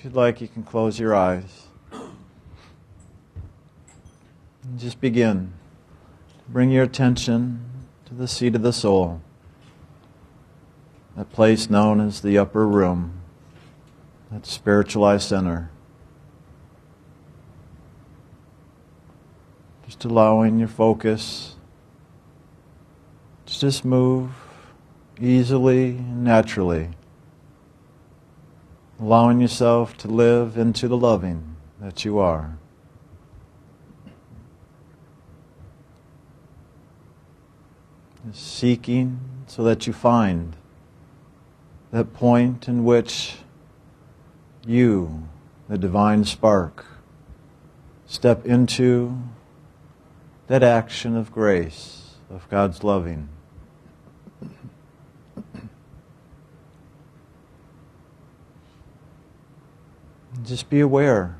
If you'd like, you can close your eyes. And just begin. Bring your attention to the seat of the soul, that place known as the upper room, that spiritualized center. Just allowing your focus to just move easily and naturally, allowing yourself to live into the loving that you are. seeking so that you find that point in which you, the divine spark, step into that action of grace, of God's loving. Just be aware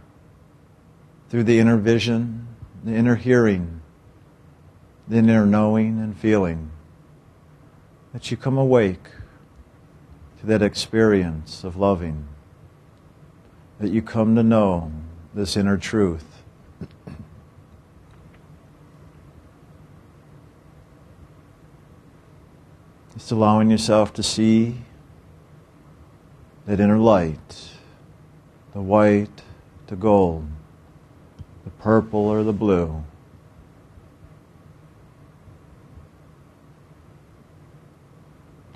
through the inner vision, the inner hearing, the inner knowing and feeling that you come awake to that experience of loving, that you come to know this inner truth. Just allowing yourself to see that inner light, the white, the gold, the purple or the blue.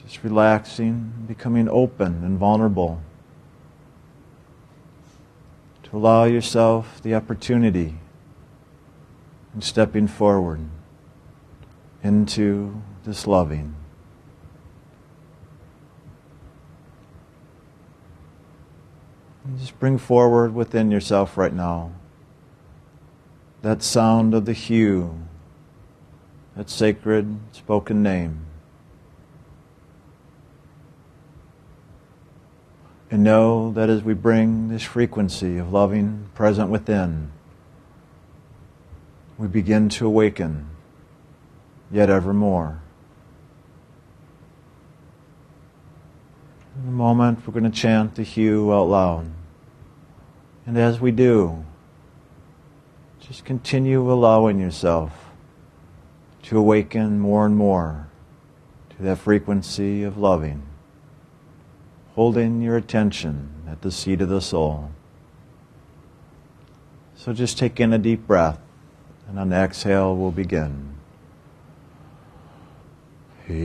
Just relaxing, becoming open and vulnerable. To allow yourself the opportunity in stepping forward into this loving. And just bring forward within yourself right now that sound of the HU, that sacred spoken name. And know that as we bring this frequency of loving present within, we begin to awaken yet evermore. In a moment, we're going to chant the HU out loud. And as we do, just continue allowing yourself to awaken more and more to that frequency of loving, holding your attention at the seat of the soul. So just take in a deep breath, and on the exhale, we'll begin. Just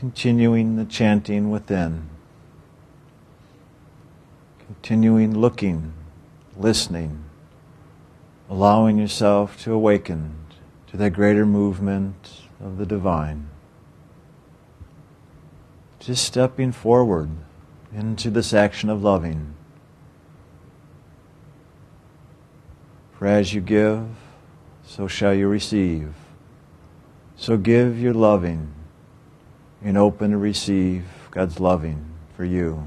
continuing the chanting within. Continuing looking, listening, allowing yourself to awaken to that greater movement of the divine. Just stepping forward into this action of loving. For as you give, so shall you receive. So give your loving and open to receive God's loving for you.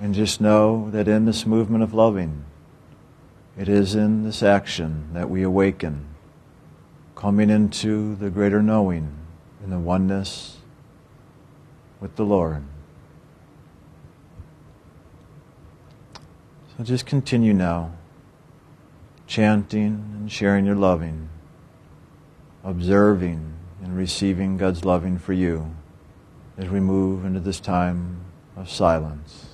And just know that in this movement of loving, it is in this action that we awaken, coming into the greater knowing in the oneness with the Lord. So just continue now, chanting and sharing your loving, observing and receiving God's loving for you as we move into this time of silence.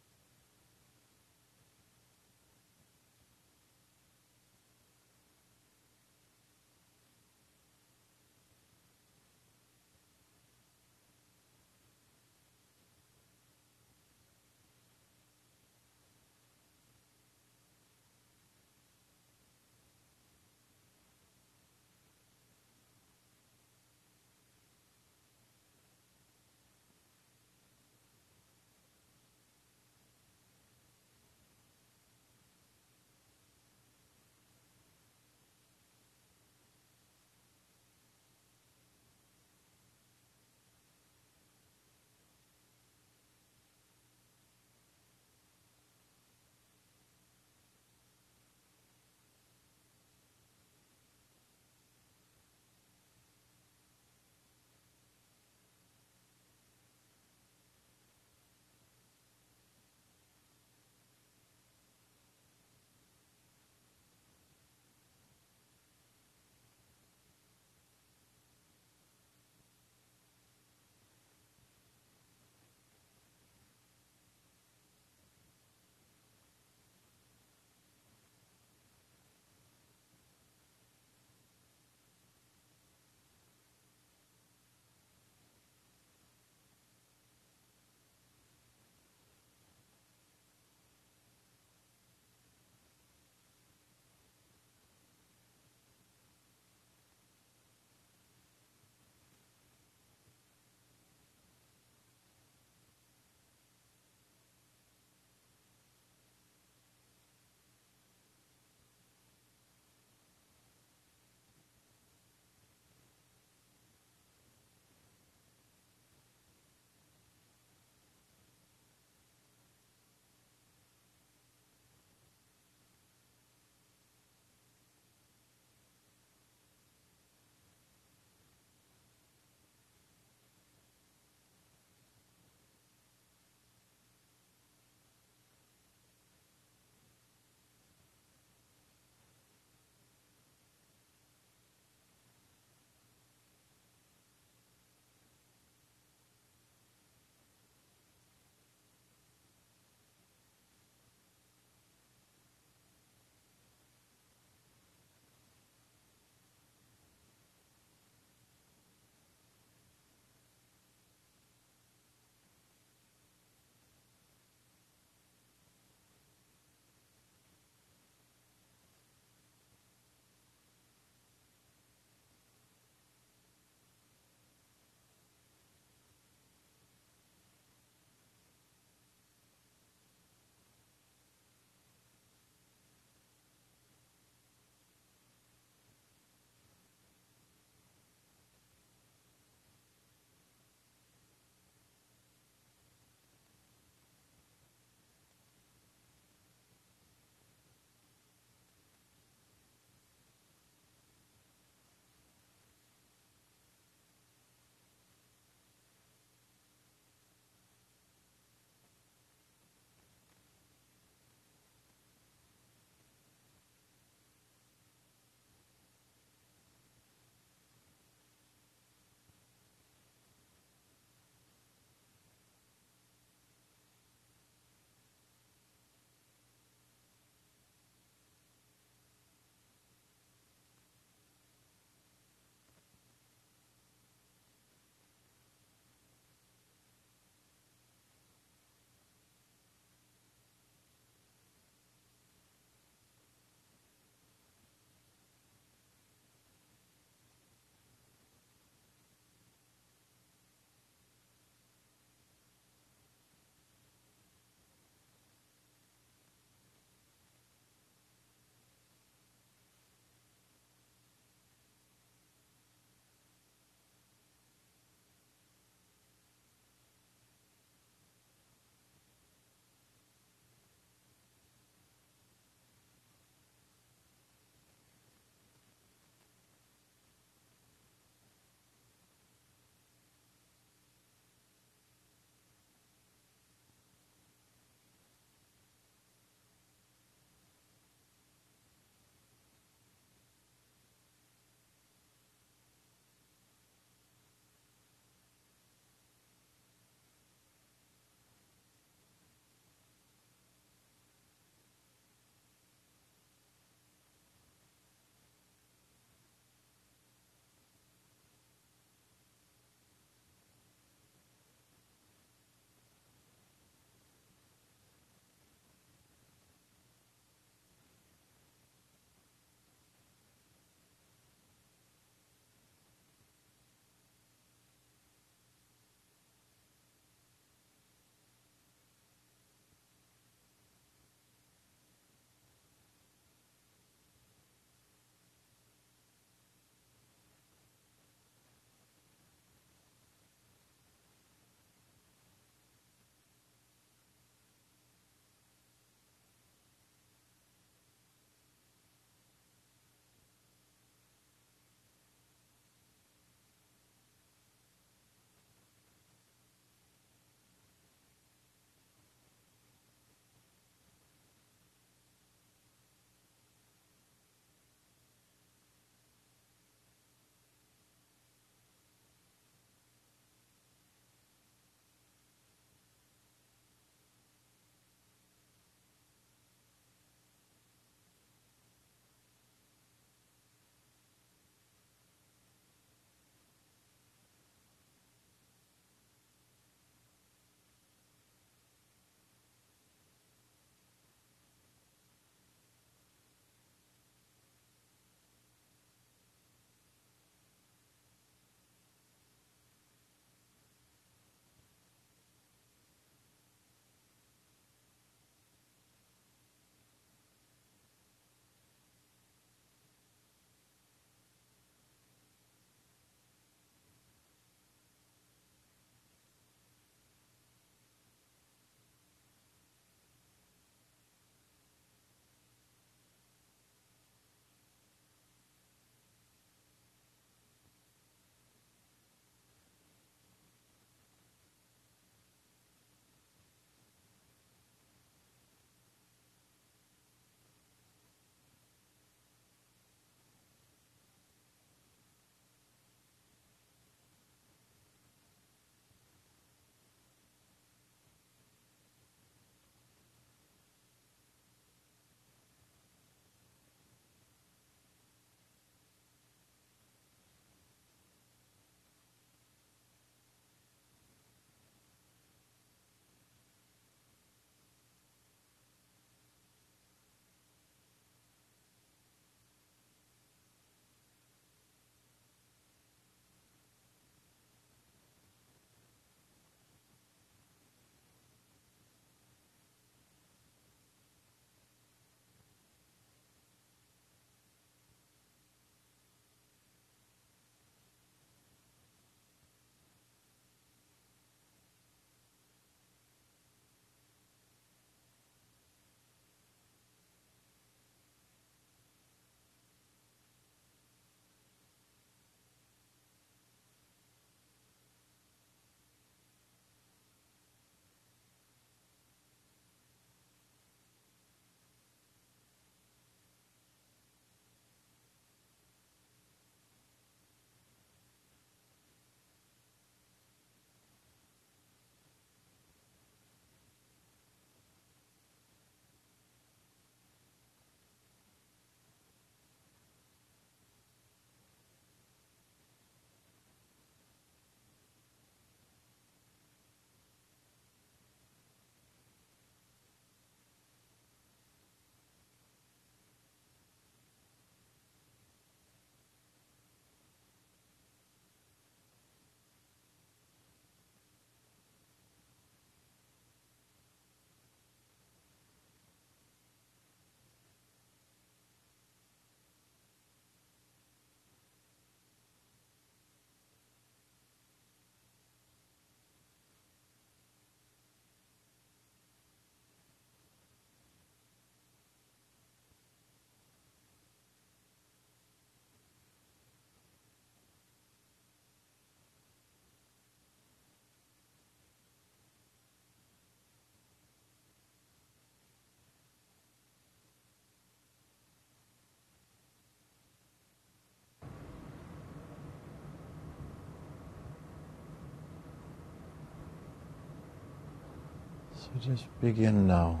So just begin now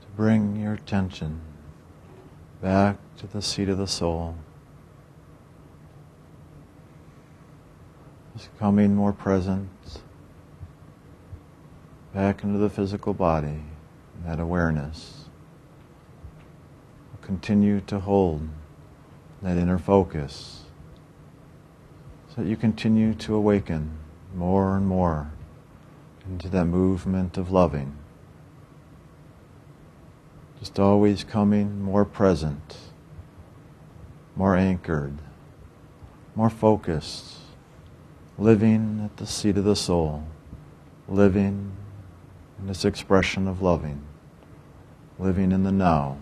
to bring your attention back to the seat of the soul. Just coming more present back into the physical body, that awareness. Continue to hold that inner focus so that you continue to awaken more and more into that movement of loving. Just always coming more present, more anchored, more focused, living at the seat of the soul, living in this expression of loving, living in the now.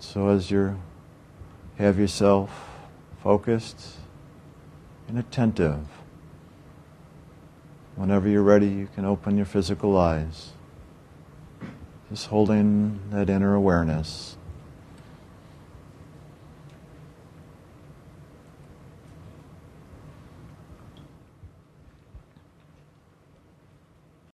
So as you have yourself focused and attentive, whenever you're ready, you can open your physical eyes. Just holding that inner awareness